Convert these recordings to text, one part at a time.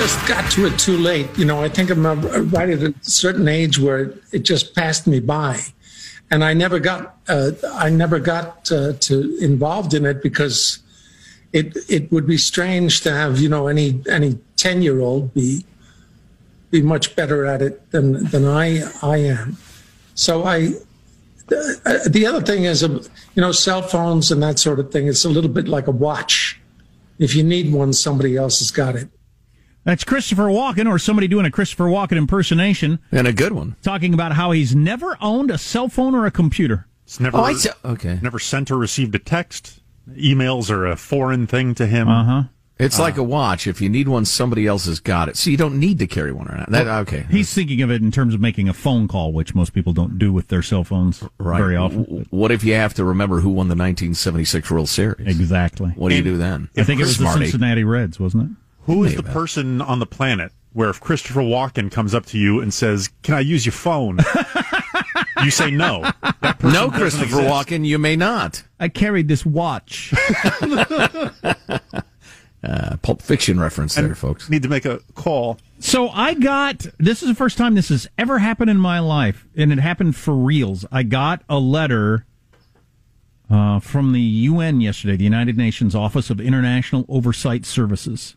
Just got to it too late. You know, I think I'm right at a certain age where it just passed me by, and I never got uh, I never got uh, to involved in it because it it would be strange to have you know any any ten year old be be much better at it than than I I am. So I. The, the other thing is, uh, you know, cell phones and that sort of thing. It's a little bit like a watch. If you need one, somebody else has got it. That's Christopher Walken, or somebody doing a Christopher Walken impersonation. And a good one. Talking about how he's never owned a cell phone or a computer. It's never, Oh, I see- okay. never sent or received a text. Emails are a foreign thing to him. Uh huh. It's like a watch. If you need one, somebody else has got it. So you don't need to carry one around. That, okay. He's thinking of it in terms of making a phone call, which most people don't do with their cell phones right. very often. What if you have to remember who won the 1976 World Series? Exactly. What do you do then? I think it was the Smarty. Cincinnati Reds, wasn't it? Who is the person on the planet where if Christopher Walken comes up to you and says, "Can I use your phone?" you say no. No, Christopher exist. Walken, you may not. I carried this watch. Uh, Pulp Fiction reference there, folks. Need to make a call. So I got this is the first time this has ever happened in my life, and it happened for reals. I got a letter uh, from the UN yesterday, the United Nations Office of International Oversight Services.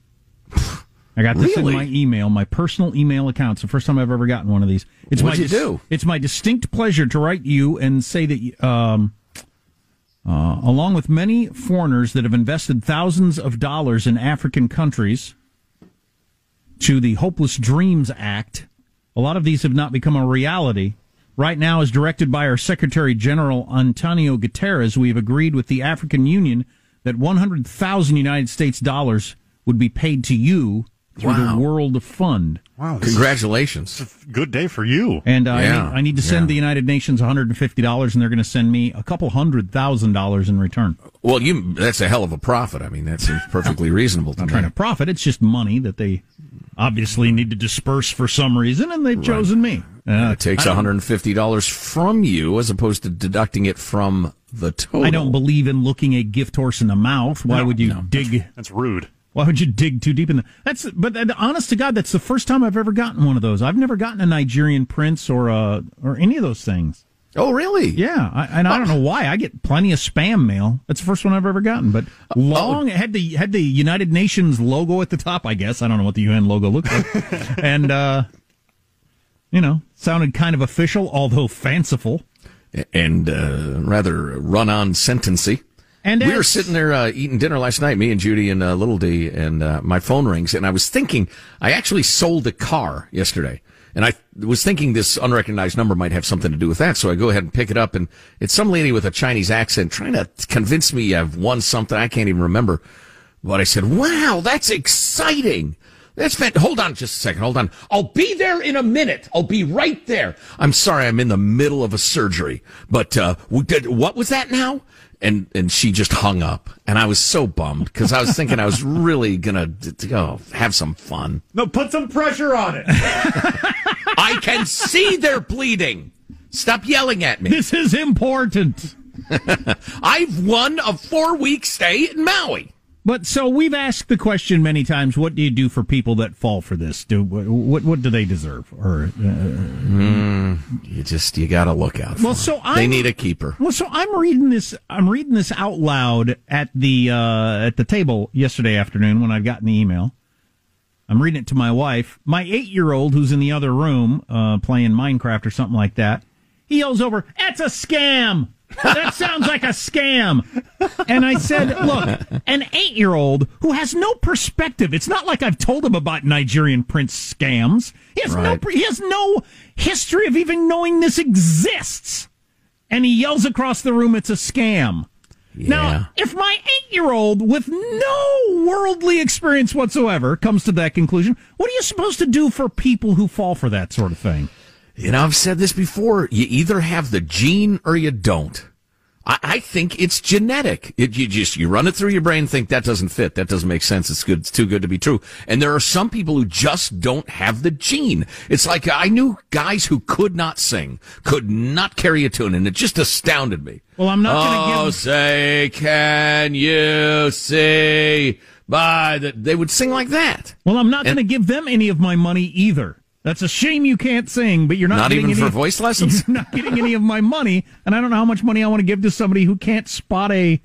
I got this Really? in my email, my personal email account. It's the first time I've ever gotten one of these. It's What'd my you do? It's my distinct pleasure to write you and say that, um, uh, along with many foreigners that have invested thousands of dollars in African countries, to the Hopeless Dreams Act. A lot of these have not become a reality. Right now, as directed by our Secretary General Antonio Guterres, we have agreed with the African Union that 100,000 United States dollars would be paid to you through Wow. the World Fund. Wow, this is Congratulations. a good day for you. And uh, I, need, I need to send yeah. the United Nations $150, and they're going to send me a couple hundred thousand dollars in return. Well, you that's a hell of a profit. I mean, that seems perfectly reasonable to I'm me. trying to profit. It's just money that they obviously need to disperse for some reason, and they've chosen me. Uh, It takes $150 from you as opposed to deducting it from the total. I don't believe in looking a gift horse in the mouth. Why would you dig? That's rude. Why would you dig too deep in the? That's but uh, honest to God, that's the first time I've ever gotten one of those. I've never gotten a Nigerian prince or a or any of those things. Oh, really? Yeah, I, and I don't know why. I get plenty of spam mail. That's the first one I've ever gotten. But long it had the had the United Nations logo at the top. I guess I don't know what the UN logo looked like, and uh, you know, sounded kind of official, although fanciful. And uh, rather run on sentency. And we were sitting there uh, eating dinner last night, me and Judy and uh, Little D, and uh, my phone rings, and I was thinking I actually sold a car yesterday, And I was thinking this unrecognized number might have something to do with that. So I go ahead and pick it up and it's some lady with a Chinese accent trying to convince me I've won something. I can't even remember. But I said, wow, that's exciting. That's fant- hold on just a second. Hold on. I'll be there in a minute. I'll be right there. I'm sorry. I'm in the middle of a surgery, but, uh, what was that now? And, and she just hung up and I was so bummed because I was thinking I was really gonna go have some fun. No, put some pressure on it. I can see they're bleeding. Stop yelling at me. This is important. I've won a four week stay in Maui. But so we've asked the question many times: What do you do for people that fall for this? Do what? What do they deserve? Or uh, mm, you just you got to look out. well, so I'm, they need a keeper. Well, so I'm reading this. I'm reading this out loud at the uh, at the table yesterday afternoon when I got an email. I'm reading it to my wife. My eight year old, who's in the other room uh, playing Minecraft or something like that, he yells over, "It's a scam." That sounds like a scam. And I said, look, an eight year old who has no perspective. It's not like I've told him about Nigerian prince scams. He has right. no, he has no history of even knowing this exists. And he yells across the room, it's a scam. Yeah. Now, if my eight year old with no worldly experience whatsoever comes to that conclusion, what are you supposed to do for people who fall for that sort of thing? You know, I've said this before. You either have the gene or you don't. I, I think it's genetic. It, you just, you run it through your brain, think that doesn't fit. That doesn't make sense. It's good. It's too good to be true. And there are some people who just don't have the gene. It's like I knew guys who could not sing, could not carry a tune, and it just astounded me. Well, I'm not going to oh, give. say, can you see by the, they would sing like that. Well, I'm not going to give them any of my money either. That's a shame you can't sing, but you're not, not even for of, voice lessons. You're not getting any of my money, and I don't know how much money I want to give to somebody who can't spot a.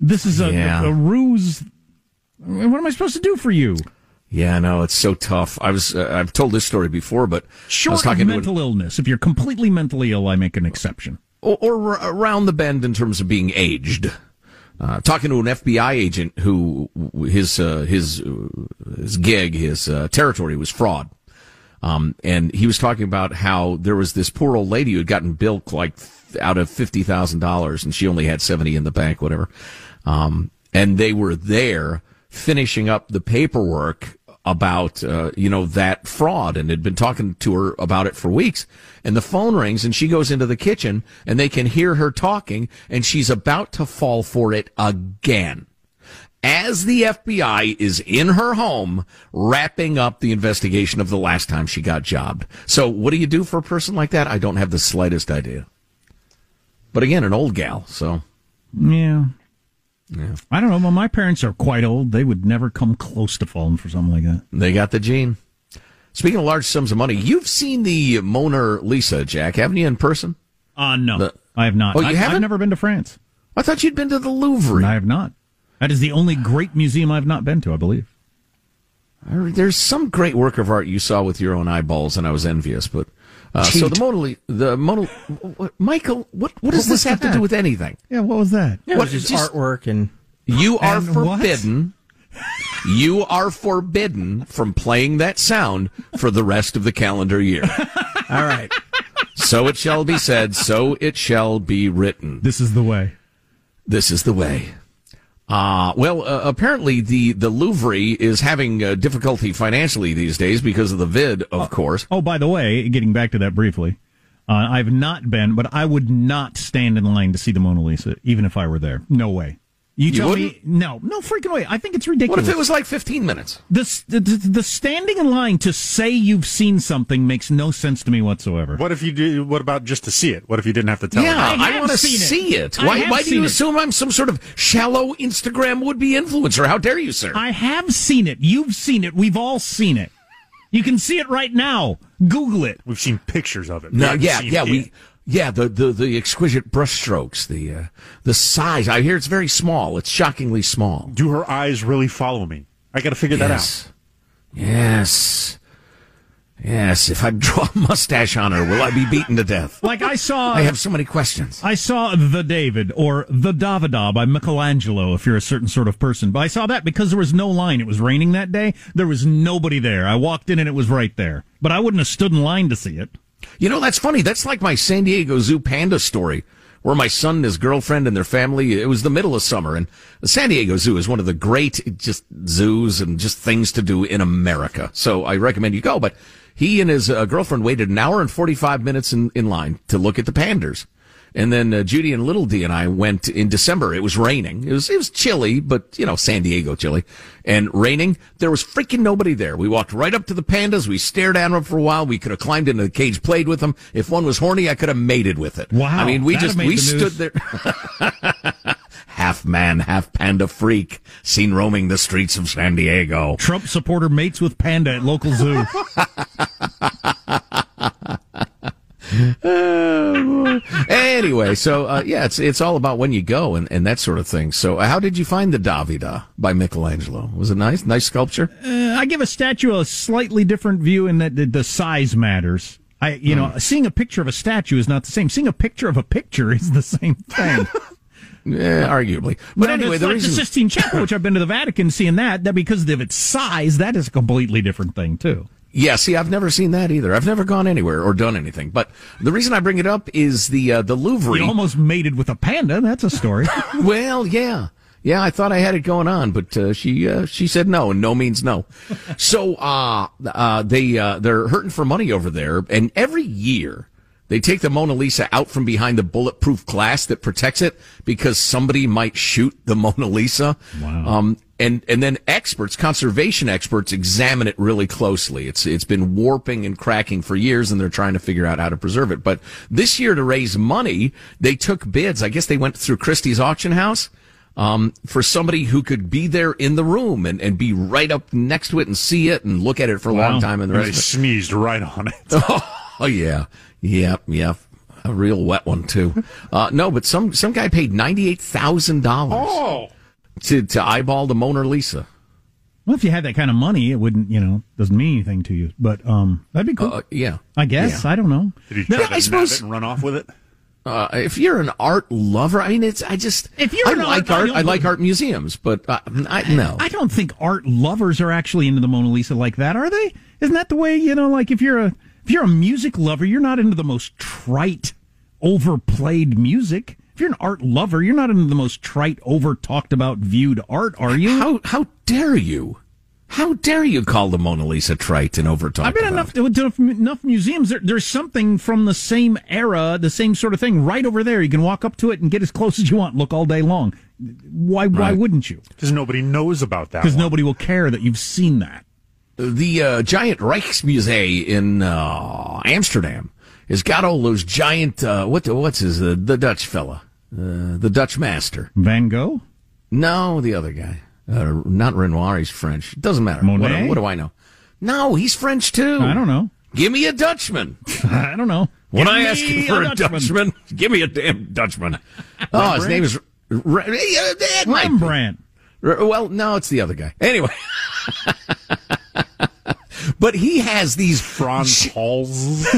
This is a, yeah. a, a ruse. What am I supposed to do for you? Yeah, no, it's so tough. I was uh, I've told this story before, but short I was talking of mental an, illness. If you're completely mentally ill, I make an exception. Or, or around the bend in terms of being aged. Uh, talking to an FBI agent who his uh, his uh, his gig, his uh, territory was fraud. Um, and he was talking about how there was this poor old lady who had gotten bilked like out of fifty thousand dollars, and she only had seventy in the bank, whatever. Um, and they were there finishing up the paperwork about uh, you know that fraud, and had been talking to her about it for weeks. And the phone rings, and she goes into the kitchen, and they can hear her talking, and she's about to fall for it again as the FBI is in her home wrapping up the investigation of the last time she got jobbed. So what do you do for a person like that? I don't have the slightest idea. But again, an old gal, so. Yeah. Yeah. I don't know. Well, my parents are quite old. They would never come close to falling for something like that. They got the gene. Speaking of large sums of money, you've seen the Mona Lisa, Jack, haven't you, in person? Uh, no. The, I have not. Oh, you I, haven't? I've never been to France. I thought you'd been to the Louvre. I have not. That is the only great museum I've not been to, I believe. There's some great work of art you saw with your own eyeballs, and I was envious. But uh, so the Mona, the Mona, Michael, what what does what this have that? to do with anything? Yeah, what was that? Yeah, what is just artwork and you are and forbidden. you are forbidden from playing that sound for the rest of the calendar year. All right. So it shall be said. So it shall be written. This is the way. This is the way. Uh, well, uh, apparently the, the Louvre is having uh, difficulty financially these days because of the vid, of uh, course. Oh, by the way, getting back to that briefly, uh, I've not been, but I would not stand in line to see the Mona Lisa, even if I were there. No way. You, tell me no, no freaking way. I think it's ridiculous. What if it was like 15 minutes? The, the, the standing in line to say you've seen something makes no sense to me whatsoever. What if you do? What about just to see it? What if you didn't have to tell? Yeah, I, I want to see it. it. Why, why do you it. assume I'm some sort of shallow Instagram would be influencer? How dare you, sir? I have seen it. You've seen it. We've all seen it. You can see it right now. Google it. We've seen pictures of it. No, yeah, yeah. It. We yeah, the, the, the exquisite brushstrokes, the uh, the size. I hear it's very small. It's shockingly small. Do her eyes really follow me? I got to figure yes. that out. Yes. Yes, if I draw a mustache on her, will I be beaten to death? Like I saw, I have so many questions. I saw the David or the Davida by Michelangelo. If you're a certain sort of person, but I saw that because there was no line. It was raining that day. There was nobody there. I walked in and it was right there. But I wouldn't have stood in line to see it. You know, that's funny. That's like my San Diego Zoo panda story, where my son and his girlfriend and their family, it was the middle of summer, and the San Diego Zoo is one of the great just zoos and just things to do in America. So I recommend you go. But he and his uh, girlfriend waited an hour and 45 minutes in, in line to look at the pandas. And then uh, Judy and Little D and I went in December. It was raining. It was it was chilly, but you know San Diego chilly and raining. There was freaking nobody there. We walked right up to the pandas. We stared at them for a while. We could have climbed into the cage, played with them. If one was horny, I could have mated with it. Wow, I mean, we just we the stood there. half man, half panda freak, seen roaming the streets of San Diego. Trump supporter mates with panda at local zoo. anyway, so uh, yeah, it's it's all about when you go and, and that sort of thing. So, uh, how did you find the Davida by Michelangelo? Was it nice? Nice sculpture? Uh, I give a statue a slightly different view in that the, the size matters. I, you know, seeing a picture of a statue is not the same. Seeing a picture of a picture is the same thing. Yeah, arguably. But No, anyway, the like reason the Sistine Chapel, which I've been to the Vatican, seeing that, that because of its size, that is a completely different thing too. Yeah, see, I've never seen that either. I've never gone anywhere or done anything. But the reason I bring it up is the uh, the Louvre. You almost mated with a panda. That's a story. well, yeah. Yeah, I thought I had it going on, but uh, she uh, she said no, and no means no. so uh, uh, they uh, they're hurting for money over there, and every year they take the Mona Lisa out from behind the bulletproof glass that protects it because somebody might shoot the Mona Lisa. Wow. Um, and and then experts, conservation experts, examine it really closely. It's it's been warping and cracking for years, and they're trying to figure out how to preserve it. But this year, to raise money, they took bids. I guess they went through Christie's auction house um, for somebody who could be there in the room and, and be right up next to it and see it and look at it for a Wow. long time. And the They rest of it. sneezed right on it. Oh yeah, yep, yep. A real wet one too. Uh, no, but some some guy paid ninety eight thousand dollars Oh, to to eyeball the Mona Lisa. well, if you had that kind of money, it wouldn't, you know, doesn't mean anything to you. But um, that'd be cool. Uh, yeah, I guess. yeah. I don't know. did he try Yeah, to I suppose- it and run off with it? Uh, if you're an art lover, I mean, it's I just If you're I an like art- art, I like art museums, but uh, I no. I don't think art lovers are actually into the Mona Lisa like that, are they? Isn't that the way you know? Like if you're a if you're a music lover, you're not into the most trite, overplayed music. If you're an art lover, you're not into the most trite, over talked about, viewed art, are you? How how dare you? How dare you call the Mona Lisa trite and over talked I've been about? enough to, to enough museums. There, there's something from the same era, the same sort of thing, right over there. You can walk up to it and get as close as you want, look all day long. Why? Why wouldn't you? Because nobody knows about that. Because nobody will care that you've seen that. The uh, giant Rijksmuseum in uh, Amsterdam has got all those giant uh, what the, what's his uh, the Dutch fella, uh, the Dutch master. Van Gogh. No, the other guy, uh, not Renoir. He's French. It doesn't matter. Monet? What, do- what do I know? No, he's French too. I don't know. Give me a Dutchman. I don't know. When Give I ask you for a Dutchman, give me a damn Dutchman. oh, his name is. Uh, it might be. Rembrandt. Well, no, it's the other guy. Anyway. But he has these Frans Hals.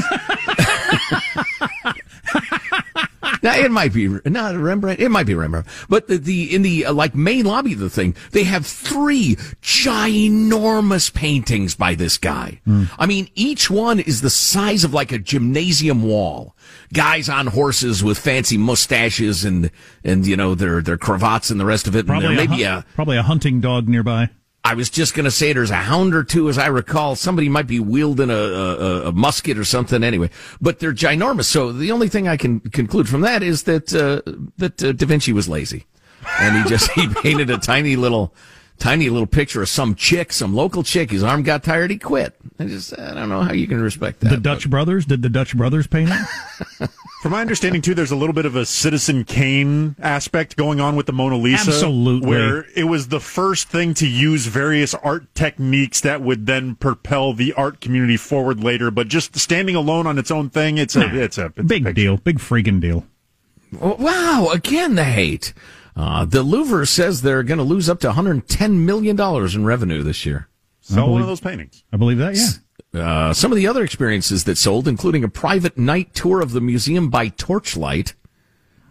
Now, it might be not Rembrandt. It might be Rembrandt. But the, the in the uh, like main lobby of the thing, they have three ginormous paintings by this guy. I mean, each one is the size of like a gymnasium wall. Guys on horses with fancy mustaches and and you know their their cravats and the rest of it. Probably and there a, may be a probably a hunting dog nearby. I was just going to say there's a hound or two, as I recall. Somebody might be wielding a, a, a musket or something anyway, but they're ginormous. So the only thing I can conclude from that is that, uh, that uh, Da Vinci was lazy and he just, he painted a tiny little, tiny little picture of some chick, some local chick. His arm got tired. He quit. I just, I don't know how you can respect that. The Dutch brothers. Did the Dutch brothers paint it? From my understanding, too, there's a little bit of a Citizen Kane aspect going on with the Mona Lisa. Absolutely. Where it was the first thing to use various art techniques that would then propel the art community forward later. But just standing alone on its own thing, it's a, it's a, it's Big picture. deal. Big freaking deal. Wow, again the hate. Uh, the Louvre says they're going to lose up to $110 million in revenue this year. Sell one of those paintings. I believe that. Yeah. Uh, some of the other experiences that sold, including a private night tour of the museum by torchlight.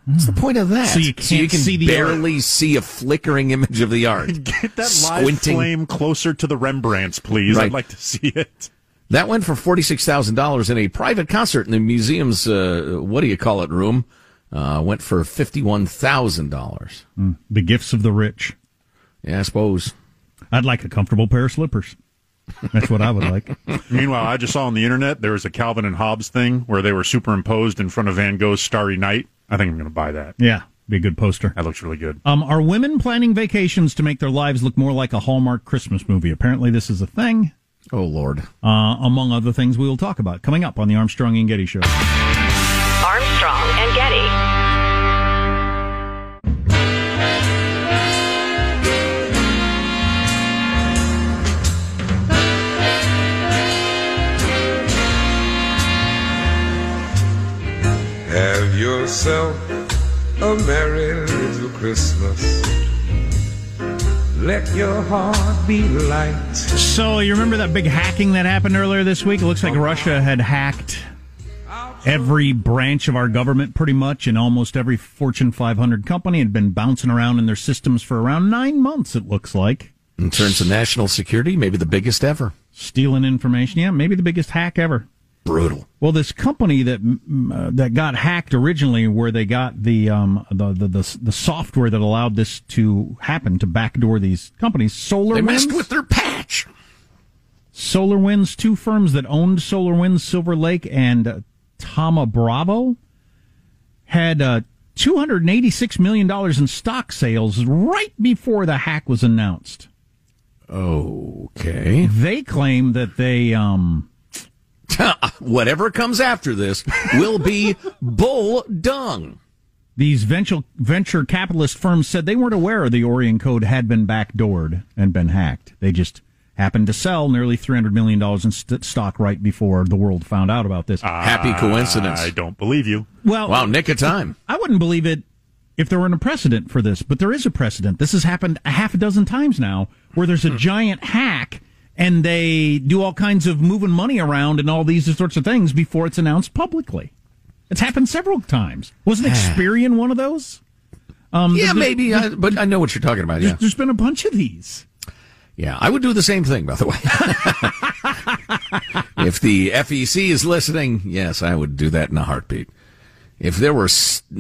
What's the point of that? So you can't can see the barely see a flickering image of the art. Get that live flame closer to the Rembrandts, please. Right. I'd like to see it. That went for forty-six thousand dollars in a private concert in the museum's uh, what do you call it room. Uh, went for fifty-one thousand dollars. The gifts of the rich. Yeah, I suppose. I'd like a comfortable pair of slippers. That's what I would like. Meanwhile, I just saw on the internet there was a Calvin and Hobbes thing where they were superimposed in front of Van Gogh's Starry Night. I think I'm going to buy that. Yeah, be a good poster. That looks really good. Um, are women planning vacations to make their lives look more like a Hallmark Christmas movie? Apparently, this is a thing. Oh Lord. Uh, among other things, we will talk about coming up on the Armstrong and Getty Show. Have yourself a merry little Christmas. Let your heart be light. So, you remember that big hacking that happened earlier this week? It looks like Russia had hacked every branch of our government pretty much, and almost every Fortune 500 company had been bouncing around in their systems for around nine months, it looks like. In terms of national security, maybe the biggest ever. Stealing information. Yeah, maybe the biggest hack ever. Brutal. Well, this company that uh, that got hacked originally, where they got the, um, the the the the software that allowed this to happen to backdoor these companies, SolarWinds. They messed with their patch. SolarWinds, two firms that owned SolarWinds, Silver Lake and uh, Thoma Bravo, had uh, two hundred and eighty-six million dollars in stock sales right before the hack was announced. Okay. They claim that they um, Whatever comes after this will be bull dung. These venture venture capitalist firms said they weren't aware the Orion code had been backdoored and been hacked. They just happened to sell nearly three hundred million dollars in st- stock right before the world found out about this. Happy ah, coincidence. I don't believe you. well, Wow, nick of time. I wouldn't believe it if there weren't a precedent for this, but there is a precedent. This has happened a half a dozen times now, where there's a hmm. giant hack and they do all kinds of moving money around and all these sorts of things before it's announced publicly. It's happened several times. Wasn't Experian one of those? Um, Yeah, there's- maybe, uh, but I know what you're talking about. There's, Yeah, there's been a bunch of these. yeah. I would do the same thing, by the way. if the FEC is listening, yes, I would do that in a heartbeat. If there were,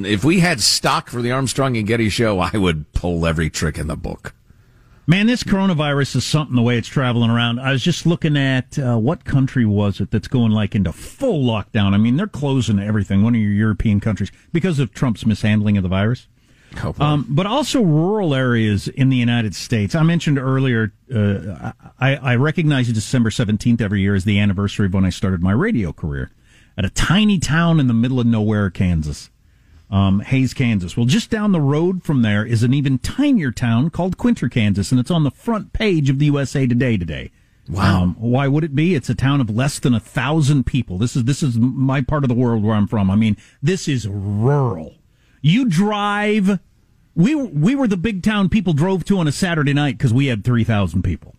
if we had stock for the Armstrong and Getty show, I would pull every trick in the book. Man, this coronavirus is something the way it's traveling around. I was just looking at uh, what country was it that's going like into full lockdown. I mean, they're closing everything, one of your European countries, because of Trump's mishandling of the virus. Oh. Um, but also rural areas in the United States. I mentioned earlier, uh, I, I recognize December 17th every year as the anniversary of when I started my radio career at a tiny town in the middle of nowhere, Kansas. Um, Hays, Kansas. Well, just down the road from there is an even tinier town called Quinter, Kansas, and it's on the front page of the USA Today today. Wow. Um, why would it be? It's a town of less than a thousand people. This is this is my part of the world where I'm from. I mean, this is rural. You drive. We we were the big town people drove to on a Saturday night because we had three thousand people.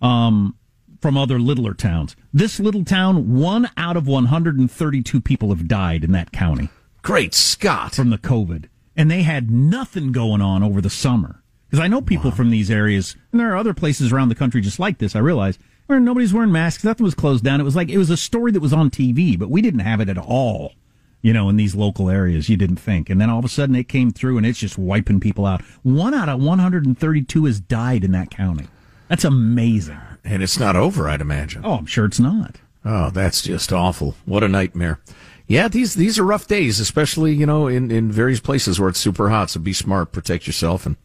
Um, from other littler towns. This little town, one out of one hundred and thirty-two people have died in that county Great Scott. from the COVID, and they had nothing going on over the summer. Because I know people from these areas, and there are other places around the country just like this. I realize where nobody's wearing masks, nothing was closed down. It was like it was a story that was on TV, but we didn't have it at all. You know, in these local areas, you didn't think, and then all of a sudden it came through, and it's just wiping people out. One out of 132 has died in that county. That's amazing. and it's not over, I'd imagine. Oh, I'm sure it's not. Oh, that's just awful. What a nightmare. Yeah, these these are rough days, especially, you know, in, in various places where it's super hot. So be smart, protect yourself, and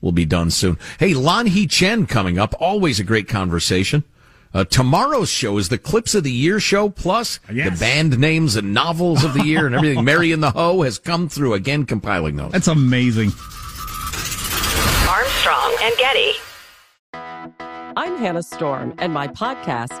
we'll be done soon. Hey, Lanhee Chen coming up. Always a great conversation. Uh, tomorrow's show is the Clips of the Year show, plus Yes. the band names and novels of the year and everything. Mary and the Ho has come through again compiling those. That's amazing. Armstrong and Getty. I'm Hannah Storm, and my podcast,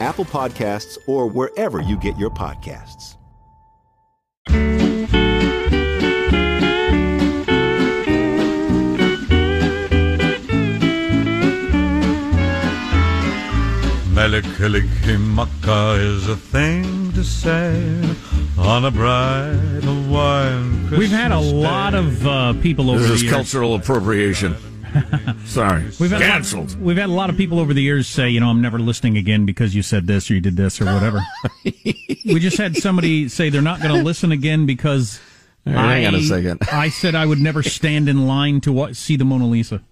Apple Podcasts, or wherever you get your podcasts. Mele Kalikimaka is a thing to say on a bright Hawaiian Christmas We've had a lot day. of uh, people over This the is years. cultural appropriation. Sorry. We've had Canceled. A lot, we've had a lot of people over the years say, you know, I'm never listening again because you said this or you did this or whatever. we just had somebody say they're not going to listen again because All right, hang on a second. I said I would never stand in line to wa- see the Mona Lisa.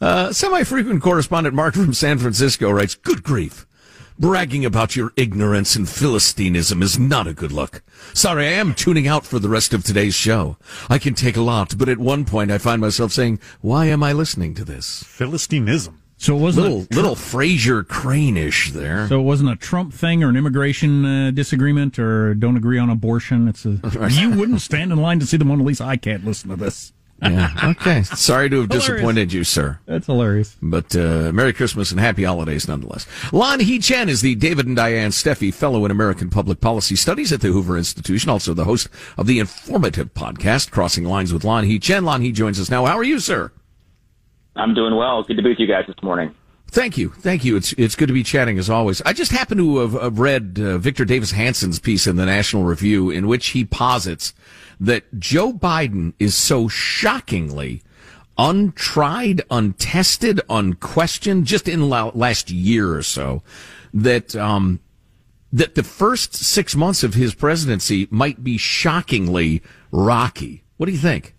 Uh, semi-frequent correspondent Mark from San Francisco writes, "Good grief." Bragging about your ignorance and philistinism is not a good look. Sorry, I am tuning out for the rest of today's show. I can take a lot, but at one point I find myself saying, why am I listening to this? Philistinism. So it wasn't little, a little Frasier Crane-ish there. So it wasn't a Trump thing or an immigration uh, disagreement or don't agree on abortion. It's a you wouldn't stand in line to see the Mona Lisa. I can't listen to this. Yeah. Okay. Sorry to have Hilarious. disappointed you, sir. That's hilarious. But uh, Merry Christmas and Happy Holidays nonetheless. Lanhee Chen is the David and Diane Steffy Fellow in American Public Policy Studies at the Hoover Institution, also the host of the informative podcast Crossing Lines with Lanhee Chen. Lanhee joins us now. How are you, sir? I'm doing well. Good to be with you guys this morning. Thank you, thank you. It's it's good to be chatting as always. I just happen to have, have read uh, Victor Davis Hanson's piece in the National Review, in which he posits that Joe Biden is so shockingly untried, untested, unquestioned, just in la- last year or so, that um, that the first six months of his presidency might be shockingly rocky. What do you think?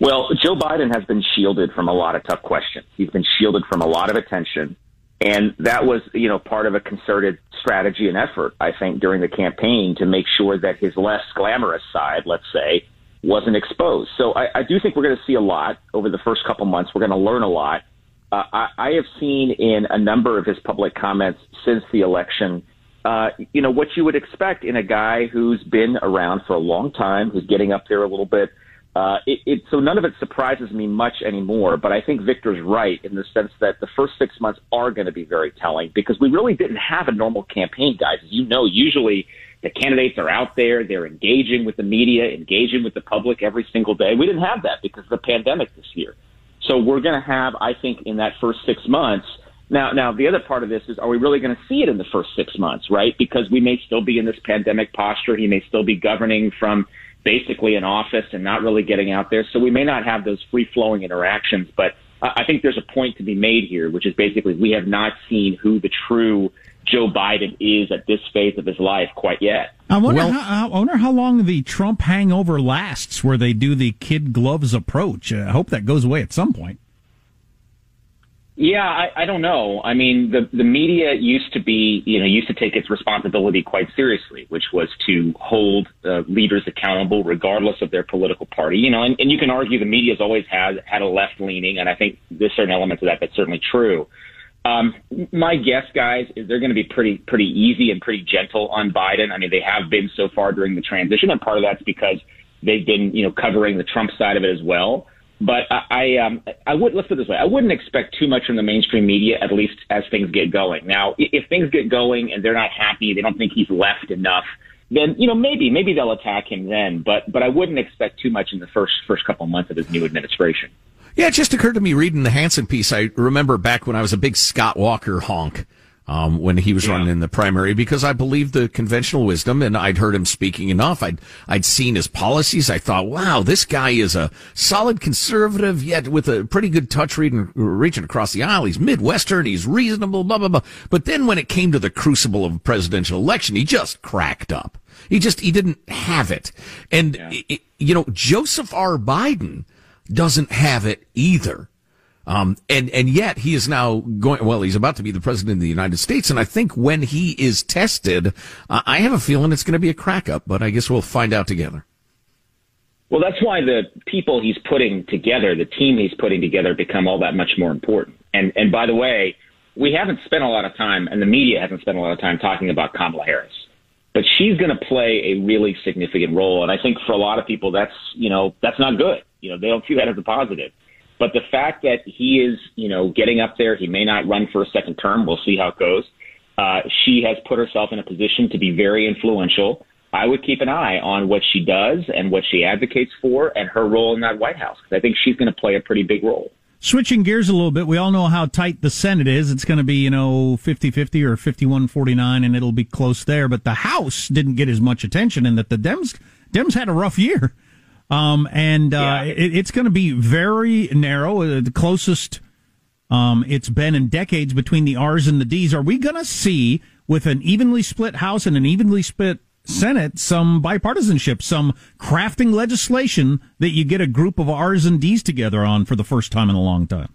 Well, Joe Biden has been shielded from a lot of tough questions. He's been shielded from a lot of attention. And that was, you know, part of a concerted strategy and effort, I think, during the campaign to make sure that his less glamorous side, let's say, wasn't exposed. So I, I do think we're going to see a lot over the first couple months. We're going to learn a lot. Uh, I, I have seen in a number of his public comments since the election uh, you know, what you would expect in a guy who's been around for a long time, who's getting up there a little bit. Uh, it, it, so none of it surprises me much anymore, but I think Victor's right in the sense that the first six months are going to be very telling because we really didn't have a normal campaign, guys. As you know, usually the candidates are out there, they're engaging with the media, engaging with the public every single day. We didn't have that because of the pandemic this year. So we're going to have, I think, in that first six months. Now, now the other part of this is, are we really going to see it in the first six months, right? Because we may still be in this pandemic posture. He may still be governing from basically an office and not really getting out there. So we may not have those free flowing interactions, but I think there's a point to be made here, which is basically we have not seen who the true Joe Biden is at this phase of his life quite yet. I wonder, well, how, I wonder how long the Trump hangover lasts, where they do the kid gloves approach. I hope that goes away at some point. Yeah, I, I don't know. I mean, the the media used to be, you know, used to take its responsibility quite seriously, which was to hold uh, leaders accountable regardless of their political party. You know, and, and you can argue the media has always had had a left leaning, and I think there's certain elements of that that's certainly true. Um, my guess, guys, is they're going to be pretty pretty easy and pretty gentle on Biden. I mean, they have been so far during the transition, and part of that's because they've been, you know, covering the Trump side of it as well. But I, I, um, I would let's put it this way: I wouldn't expect too much from the mainstream media, at least as things get going. Now, if things get going and they're not happy, they don't think he's left enough, then you know maybe maybe they'll attack him then. But but I wouldn't expect too much in the first first couple of months of his new administration. Yeah, it just occurred to me reading the Hanson piece. I remember back when I was a big Scott Walker honk um, when he was yeah. running in the primary because I believed the conventional wisdom and I'd heard him speaking enough. I'd, I'd seen his policies. I thought, wow, this guy is a solid conservative, yet with a pretty good touch reading, reaching across the aisle. He's Midwestern. He's reasonable, blah, blah, blah. But then when it came to the crucible of a presidential election, he just cracked up. He just, he didn't have it. And, yeah. it, you know, Joseph R. Biden doesn't have it either. Um, and, and yet he is now going, well, he's about to be the president of the United States. And I think when he is tested, uh, I have a feeling it's going to be a crack up, but I guess we'll find out together. Well, that's why the people he's putting together, the team he's putting together, become all that much more important. And and by the way, we haven't spent a lot of time, and the media hasn't spent a lot of time talking about Kamala Harris, but she's going to play a really significant role. And I think for a lot of people, that's you know that's not good. You know, they don't see that as a positive. But the fact that he is, you know, getting up there, he may not run for a second term. We'll see how it goes. Uh, she has put herself in a position to be very influential. I would keep an eye on what she does and what she advocates for and her role in that White House because I think she's going to play a pretty big role. Switching gears a little bit, we all know how tight the Senate is. It's going to be, you know, 50-50 or 51-49 and it'll be close there, but the House didn't get as much attention and that the Dems Dems had a rough year. Um, and uh, yeah. it, it's going to be very narrow, uh, the closest um, it's been in decades between the R's and the D's. Are we going to see, with an evenly split House and an evenly split Senate, some bipartisanship, some crafting legislation that you get a group of R's and D's together on for the first time in a long time?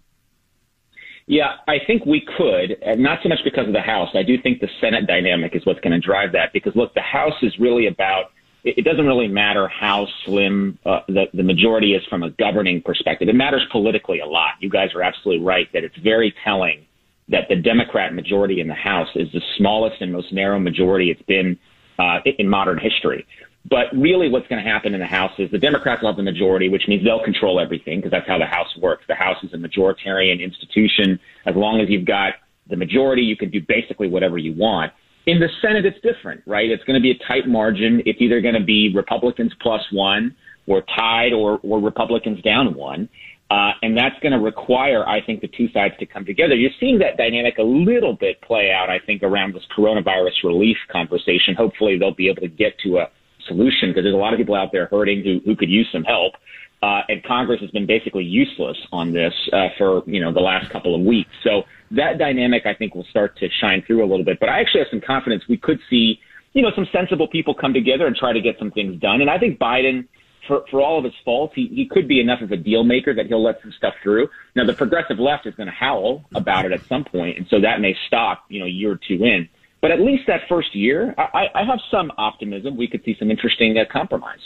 Yeah, I think we could, and not so much because of the House. I do think the Senate dynamic is what's going to drive that because, look, the House is really about it, doesn't really matter how slim uh, the, the majority is from a governing perspective. It matters politically a lot. You guys are absolutely right that it's very telling that the Democrat majority in the House is the smallest and most narrow majority it's been uh, in modern history. But really, what's going to happen in the House is the Democrats will have the majority, which means they'll control everything because that's how the House works. The House is a majoritarian institution. As long as you've got the majority, you can do basically whatever you want. In the Senate, it's different, right? It's going to be a tight margin. It's either going to be Republicans plus one or tied or, or Republicans down one. Uh, and that's going to require, I think, the two sides to come together. You're seeing that dynamic a little bit play out, I think, around this coronavirus relief conversation. Hopefully, they'll be able to get to a solution because there's a lot of people out there hurting who, who could use some help. Uh, and Congress has been basically useless on this uh, for you know the last couple of weeks. So that dynamic, I think, will start to shine through a little bit. But I actually have some confidence we could see, you know, some sensible people come together and try to get some things done. And I think Biden, for, for all of his faults, he, he could be enough of a deal maker that he'll let some stuff through. Now, the progressive left is going to howl about it at some point, and so that may stop, you know, a year or two in. But at least that first year, I, I have some optimism. We could see some interesting uh, compromise.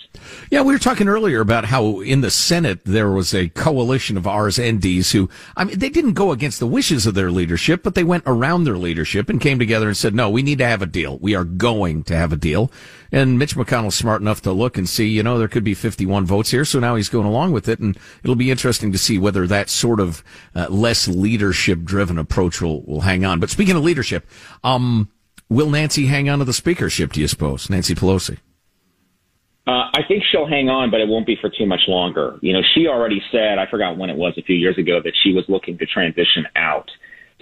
Yeah, we were talking earlier about how in the Senate there was a coalition of R's NDs who, I mean, they didn't go against the wishes of their leadership, but they went around their leadership and came together and said, no, we need to have a deal. We are going to have a deal. And Mitch McConnell's smart enough to look and see, you know, there could be 51 votes here. So now he's going along with it. And it'll be interesting to see whether that sort of uh, less leadership driven approach will, will hang on. But speaking of leadership, um, Will Nancy hang on to the speakership, do you suppose? Nancy Pelosi. Uh, I think she'll hang on, but it won't be for too much longer. You know, she already said, I forgot when it was a few years ago, that she was looking to transition out.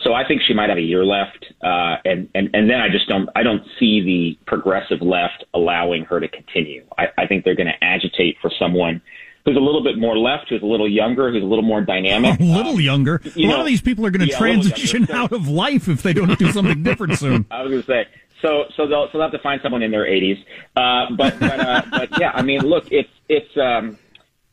So I think she might have a year left, uh, and, and and then I just don't I don't see the progressive left allowing her to continue. I, I think they're going to agitate for someone who's a little bit more left, who's a little younger, who's a little more dynamic. A little younger. A lot know, of these people are going to yeah, transition out of life if they don't do something different soon. I was going to say. So, so they'll, so they'll have to find someone in their 80s. Uh, but, but, uh, but yeah, I mean, look, it's, it's, um,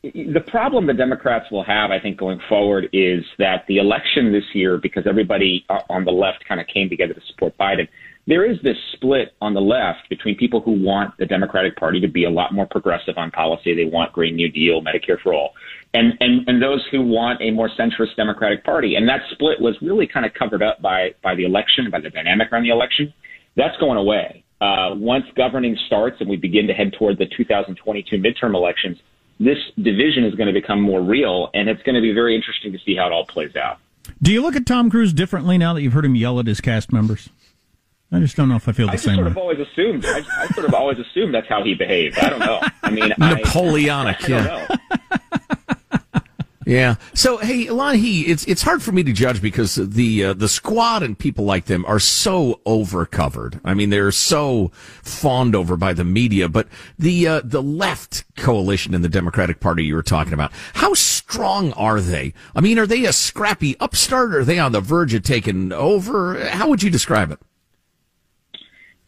the problem the Democrats will have, I think, going forward is that the election this year, because everybody uh, on the left kind of came together to support Biden, there is this split on the left between people who want the Democratic Party to be a lot more progressive on policy. They want Green New Deal, Medicare for all, and and and those who want a more centrist Democratic Party. And that split was really kind of covered up by by the election, by the dynamic around the election. That's going away. Uh, once governing starts and we begin to head toward the 2022 midterm elections, this division is going to become more real, and it's going to be very interesting to see how it all plays out. Do you look at Tom Cruise differently now that you've heard him yell at his cast members? I just don't know if I feel the I just same sort way. of always assumed. I, I sort of always assumed that's how he behaved. I don't know. I mean, I- Napoleonic, I, don't yeah. know. Yeah. So hey, Lanhee, it's it's hard for me to judge because the uh, the squad and people like them are so overcovered. I mean, they're so fawned over by the media. But the uh, the left coalition in the Democratic Party you were talking about, how strong are they? I mean, are they a scrappy upstart? Or are they on the verge of taking over? How would you describe it?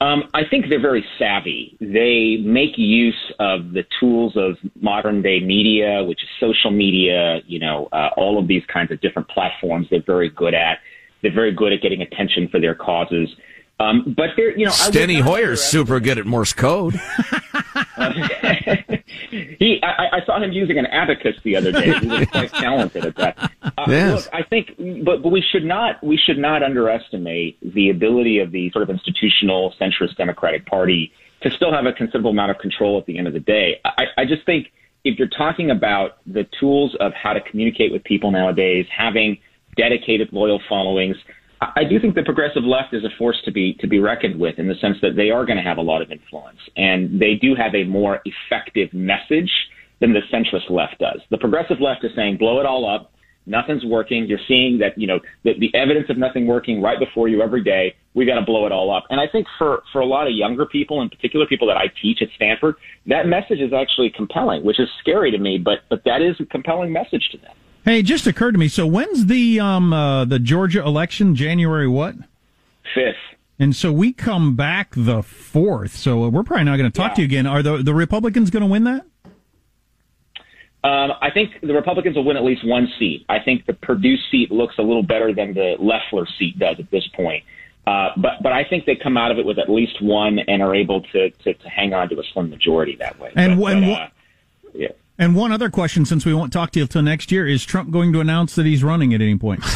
Um, I think they're very savvy. They make use of the tools of modern day media, which is social media, you know, uh, all of these kinds of different platforms they're very good at. They're very good at getting attention for their causes. Um, but they're, you know, Steny Hoyer's super good at Morse code. he, I, I saw him using an abacus the other day. He was quite talented at that. Uh, Yes. Look, I think, but, but we should not we should not underestimate the ability of the sort of institutional centrist Democratic Party to still have a considerable amount of control at the end of the day. I, I just think if you're talking about the tools of how to communicate with people nowadays, having dedicated, loyal followings. I do think the progressive left is a force to be to be reckoned with in the sense that they are going to have a lot of influence and they do have a more effective message than the centrist left does. The progressive left is saying blow it all up, nothing's working. You're seeing that you know the, the evidence of nothing working right before you every day. We got to blow it all up. And I think for for a lot of younger people, in particular people that I teach at Stanford, that message is actually compelling, which is scary to me, but but that is a compelling message to them. Hey, it just occurred to me. So when's the um uh, the Georgia election? January what? Fifth. And so we come back the fourth. So we're probably not going to talk to you again. Are the the Republicans going to win that? Um, I think the Republicans will win at least one seat. I think the Perdue seat looks a little better than the Loeffler seat does at this point. Uh, but but I think they come out of it with at least one and are able to to, to hang on to a slim majority that way. And But- when but, uh, yeah. And one other question, since we won't talk to you till next year, is Trump going to announce that he's running at any point?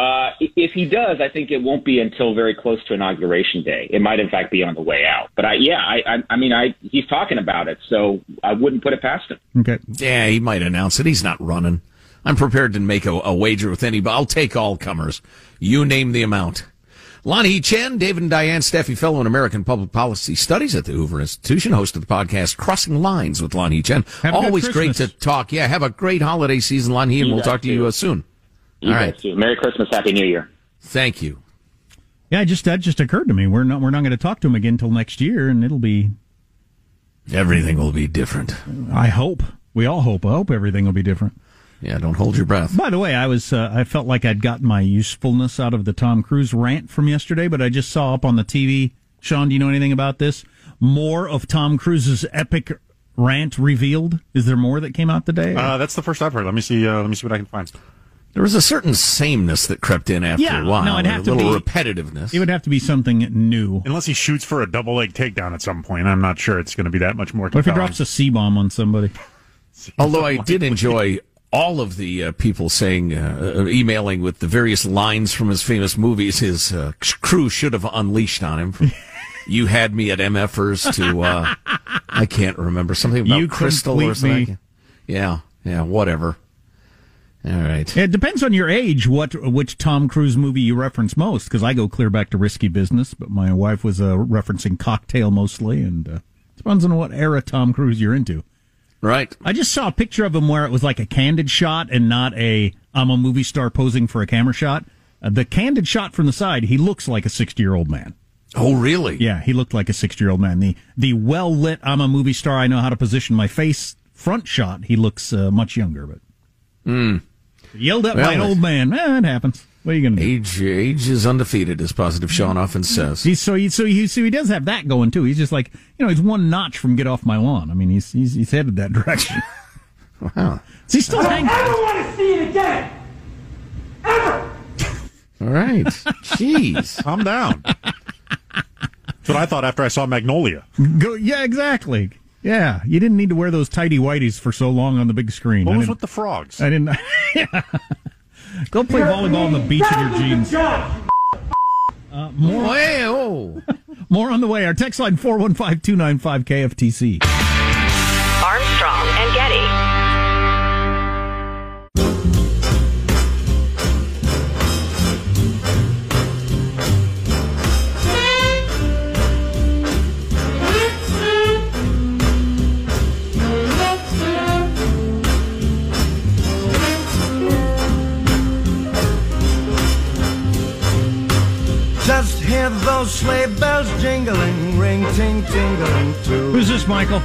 Uh, if he does, I think it won't be until very close to inauguration day. It might, in fact, be on the way out. But I, yeah, I, I, I mean, I he's talking about it, so I wouldn't put it past him. Okay. Yeah, he might announce it. He's not running. I'm prepared to make a, a wager with anybody. I'll take all comers. You name the amount. Lanhee Chen, David and Diane Steffy, fellow in American Public Policy Studies at the Hoover Institution, host of the podcast Crossing Lines with Lanhee Chen. Have Always great to talk. Yeah, have a great holiday season, Lanhee, and You we'll guys talk to you uh, soon. You all guys right. too. Merry Christmas, Happy New Year. Thank you. Yeah, just that just occurred to me. We're not we're not going to talk to him again until next year, and it'll be. Everything will be different. I hope we all hope. I hope everything will be different. Yeah, don't hold your breath. By the way, I was uh, I felt like I'd gotten my usefulness out of the Tom Cruise rant from yesterday, but I just saw up on the TV. Sean, do you know anything about this? More of Tom Cruise's epic rant revealed. Is there more that came out today? Uh, that's the first I've heard. Let me see. Uh, let me see what I can find. There was a certain sameness that crept in after Yeah, a while. no, it'd have a to little be- repetitiveness. It would have to be something new. Unless he shoots for a double leg takedown at some point, I'm not sure it's going to be that much more. What if he drops a C bomb on somebody? Although I did enjoy all of the uh, people saying, uh, uh, emailing with the various lines from his famous movies his uh, crew should have unleashed on him. You had me at MFers to, uh, I can't remember, something about You Crystal or complete me. something. Yeah, yeah, whatever. All right. It depends on your age what which Tom Cruise movie you reference most. Because I go clear back to Risky Business, but my wife was uh, referencing Cocktail mostly, and uh, depends on what era Tom Cruise you're into. Right. I just saw a picture of him where it was like a candid shot and not a I'm a movie star posing for a camera shot. Uh, the candid shot from the side, he looks like a 60 year old man. Oh, really? Yeah, he looked like a 60 year old man. The the well lit I'm a movie star. I know how to position my face front shot. He looks uh, much younger, but Hmm. yelled at Well, by an old man. Eh, it happens. What are you going to do? Age, age is undefeated, as Positive Sean often says. He's so he so he so he does have that going too. He's just like you know he's one notch from get off my lawn. I mean he's he's he's headed that direction. wow. Is he still hanging? I don't want to see it again. Ever. All right. Jeez. Calm down. That's what I thought after I saw Magnolia. Go yeah exactly. Yeah, you didn't need to wear those tidy whities for so long on the big screen. What I was with the frogs? I didn't. Go play volleyball on the beach in your jeans. Uh, more, more on the way. Our text line 415 295 KFTC. Ting tingling too. Who's this, Michael?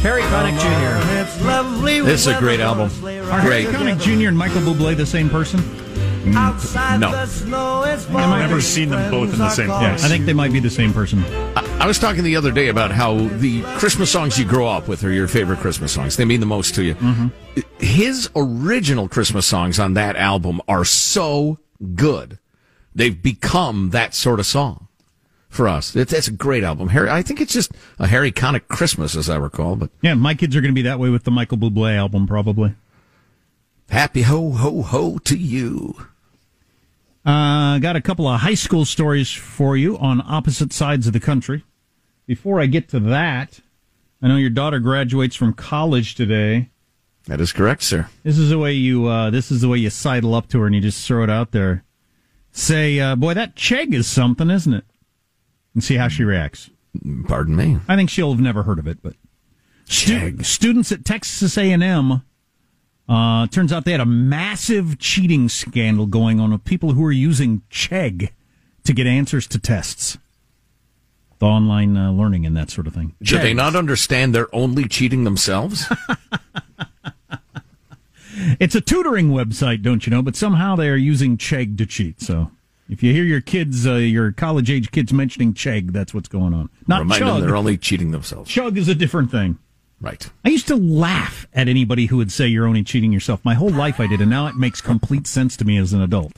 Harry Connick Jr. It's. This is a great album. Are ride Harry Great. Connick Jr. and Michael Bublé the same person? Mm, Outside No. the snow is I might I've never be- seen them both in the same Yeah, place. I think they might be the same person. I, I was talking the other day about how the Christmas songs you grow up with are your favorite Christmas songs. They mean the most to you. Mm-hmm. His original Christmas songs on that album are so good. They've become that sort of song for us. It's, it's a great album. Harry, I think it's just a Harry Connick Christmas, as I recall, but Yeah, my kids are going to be that way with the Michael Bublé album, probably. happy ho, ho, ho to you. Uh, got a couple of high school stories for you on opposite sides of the country. Before I get to that, I know your daughter graduates from college today. That is correct, sir. This is the way you. Uh, this is the way you sidle up to her and you just throw it out there. Say, uh, "Boy, that Chegg is something, isn't it?" And see how she reacts. Pardon me. I think she'll have never heard of it, but stu- students at Texas A&M. Uh, turns out they had a massive cheating scandal going on with people who were using Chegg to get answers to tests, the online uh, learning and that sort of thing. Do they not understand they're only cheating themselves? It's a tutoring website, don't you know? But somehow they are using Chegg to cheat. So if you hear your kids, uh, your college age kids mentioning Chegg, that's what's going on. Not Remind Chug. them they're only cheating themselves. Chug is a different thing. Right. I used to laugh at anybody who would say you're only cheating yourself. My whole life I did, and now it makes complete sense to me as an adult.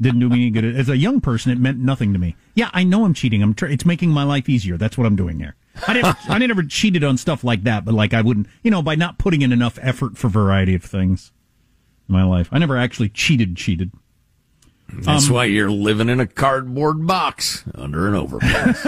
Didn't do me any good. As a young person, it meant nothing to me. Yeah, I know I'm cheating. I'm. Tr- it's making my life easier. That's what I'm doing here. I never, I never cheated on stuff like that, but like I wouldn't, you know, by not putting in enough effort for variety of things in my life. I never actually cheated. Cheated. That's Um, why you're living in a cardboard box under an overpass.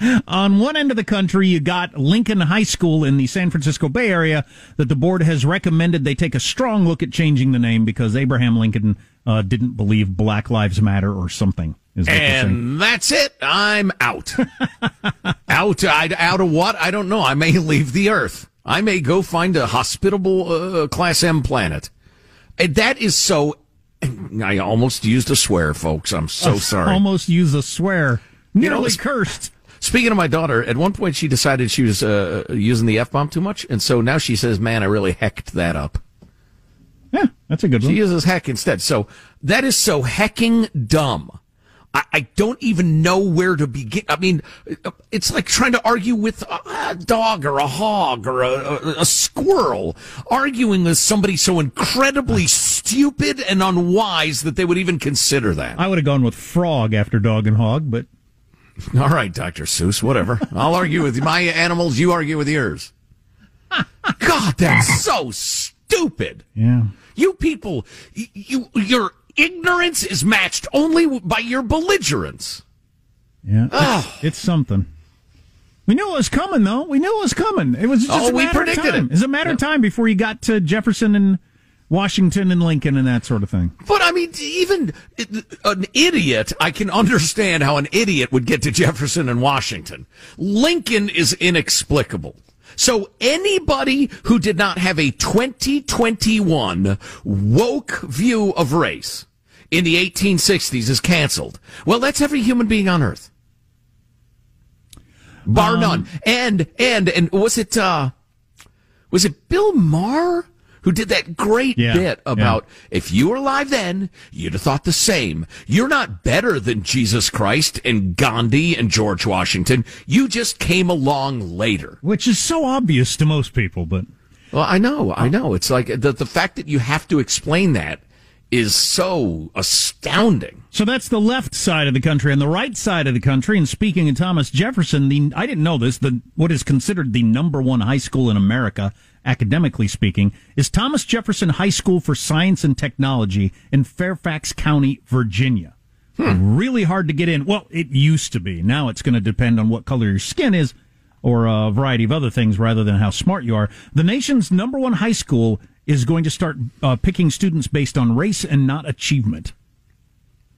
On one end of the country, you got Lincoln High School in the San Francisco Bay Area that the board has recommended they take a strong look at changing the name because Abraham Lincoln uh, didn't believe Black Lives Matter or something. Is what they're and that's it. I'm out. out. I, out of what? I don't know. I may leave the Earth. I may go find a hospitable uh, Class M planet. And that is so. I almost used a swear, folks. I'm so I sorry. Almost used a swear. You know, Nearly cursed. Speaking of my daughter, at one point she decided she was uh, using the f bomb too much, and so now she says, "Man, I really hecked that up." Yeah, that's a good She one. uses heck instead. So that is so hecking dumb. I, I don't even know where to begin. I mean, it's like trying to argue with a, a dog or a hog or a, a, a squirrel, arguing with somebody so incredibly stupid and unwise that they would even consider that. I would have gone with frog after dog and hog, but all right, Dr. Seuss, whatever. I'll argue with my animals, you argue with yours. God, that's so stupid. Yeah. You people, you your ignorance is matched only by your belligerence. Yeah. It's, it's something. We knew it was coming, though. We knew it was coming. It was just Oh, a we matter predicted of time. it. It was a matter of time before you got to Jefferson and Washington and Lincoln and that sort of thing. But I mean, even an idiot, I can understand how an idiot would get to Jefferson and Washington. Lincoln is inexplicable. So anybody who did not have a 2021 woke view of race in the 1860s is canceled. Well, that's every human being on earth. Bar Um, none. And, and, and was it, uh, was it Bill Maher who did that great Yeah, bit about if you were alive then, you'd have thought the same. You're not better than Jesus Christ and Gandhi and George Washington. You just came along later. Which is so obvious to most people, but. Well, I know, I know. It's like the, the fact that you have to explain that is so astounding. So that's the left side of the country and the right side of the country. And speaking of Thomas Jefferson, the I didn't know this. The what is considered the number one high school in America, academically speaking, is Thomas Jefferson High School for Science and Technology in Fairfax County, Virginia. Really hard to get in. Well, it used to be. Now it's going to depend on what color your skin is, or a variety of other things, rather than how smart you are. The nation's number one high school is going to start uh, picking students based on race and not achievement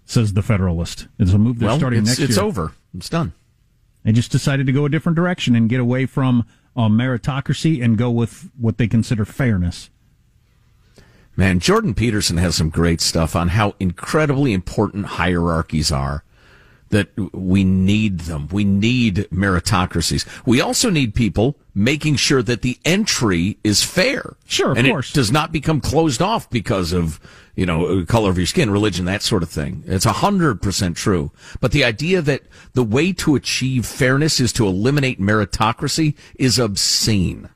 says the Federalist. It's a move they're well, starting next it's year. It's over. It's done. They just decided to go a different direction and get away from uh, meritocracy and go with what they consider fairness. Man, Jordan Peterson has some great stuff on how incredibly important hierarchies are. That we need them. We need meritocracies. We also need people making sure that the entry is fair. Sure, of and course. it does not become closed off because of, you know, color of your skin, religion, that sort of thing. It's a hundred percent true. But the idea that the way to achieve fairness is to eliminate meritocracy is obscene.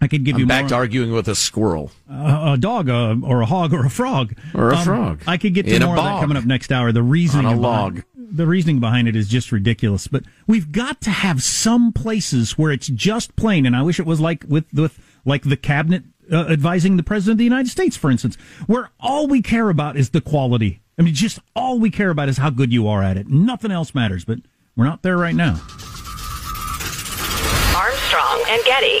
I could give I'm you back more, to arguing with a squirrel. uh, a dog, uh, or a hog, or a frog, Or a Um, frog. I could get to In more of that coming up next hour. The reasoning On a behind- log. the reasoning behind it is just ridiculous. But we've got to have some places where it's just plain. And I wish it was like with with like the cabinet uh, advising the president of the United States, for instance, where all we care about is the quality. I mean, just all we care about is how good you are at it. Nothing else matters. But we're not there right now. Armstrong and Getty.